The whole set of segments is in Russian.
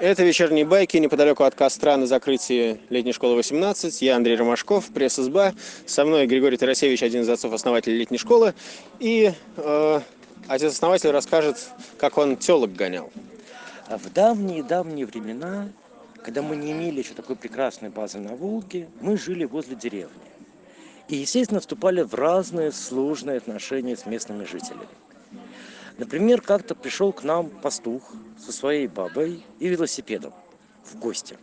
Это вечерние байки неподалеку от костра на закрытии летней школы 18. Я Андрей Ромашков, пресс-изба. Со мной Григорий Тарасевич, один из отцов-основателей летней школы. И э, отец-основатель расскажет, как он телок гонял. А В давние-давние времена, когда мы не имели еще такой прекрасной базы на Волге, мы жили возле деревни. И, естественно, вступали в разные сложные отношения с местными жителями. Например, как-то пришел к нам пастух со своей бабой и велосипедом в гости.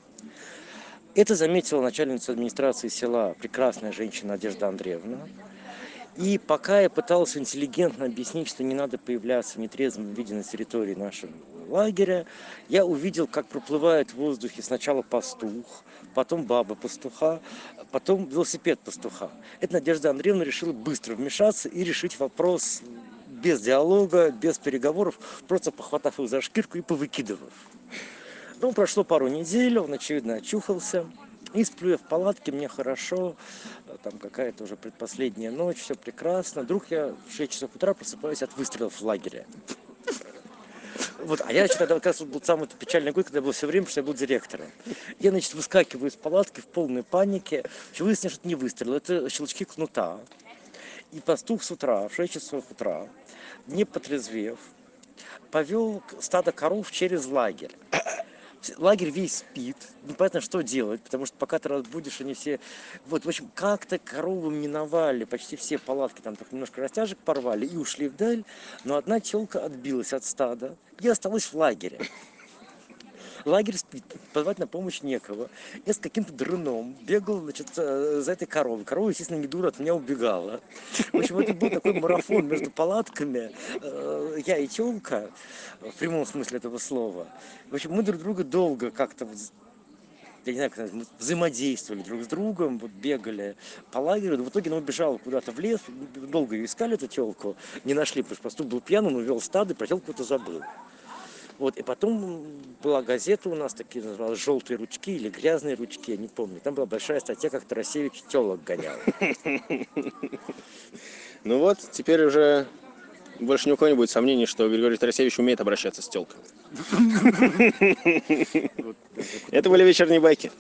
Это заметила начальница администрации села, прекрасная женщина Надежда Андреевна. И пока я пытался интеллигентно объяснить, что не надо появляться в нетрезвом виде на территории нашего лагеря, я увидел, как проплывает в воздухе сначала пастух, потом баба пастуха, потом велосипед пастуха. Это Надежда Андреевна решила быстро вмешаться и решить вопрос без диалога, без переговоров, просто похватав его за шкирку и повыкидывав. Ну, прошло пару недель, он, очевидно, очухался. И сплю я в палатке, мне хорошо, там какая-то уже предпоследняя ночь, все прекрасно. Вдруг я в 6 часов утра просыпаюсь от выстрелов в лагере. Вот, а я тогда как раз был самый печальный год, когда я был все время, что я был директором. Я, значит, выскакиваю из палатки в полной панике. Выяснилось, что это не выстрел, это щелчки кнута. И пастух с утра, в 6 часов утра, не потрезвев, повел стадо коров через лагерь. Лагерь весь спит, непонятно, что делать, потому что пока ты разбудишь, они все... Вот, в общем, как-то коровы миновали, почти все палатки там только немножко растяжек порвали и ушли вдаль, но одна челка отбилась от стада и осталась в лагере. Лагерь спит, позвать на помощь некого. Я с каким-то дрыном бегал значит, э, за этой коровой. Корова, естественно, не дура, от меня убегала. В общем, это был такой марафон между палатками. Э, Я и телка, в прямом смысле этого слова. В общем, мы друг друга долго как-то я не знаю, как мы взаимодействовали друг с другом, вот бегали по лагерю, в итоге она убежала куда-то в лес, долго ее искали, эту телку, не нашли, потому что пастух был пьян, он увел стадо, про телку то забыл. Вот, и потом была газета у нас, такие называлась «Желтые ручки» или «Грязные ручки», я не помню. Там была большая статья, как Тарасевич телок гонял. Ну вот, теперь уже больше ни у кого не будет сомнений, что Григорий Тарасевич умеет обращаться с телками. Это были вечерние байки.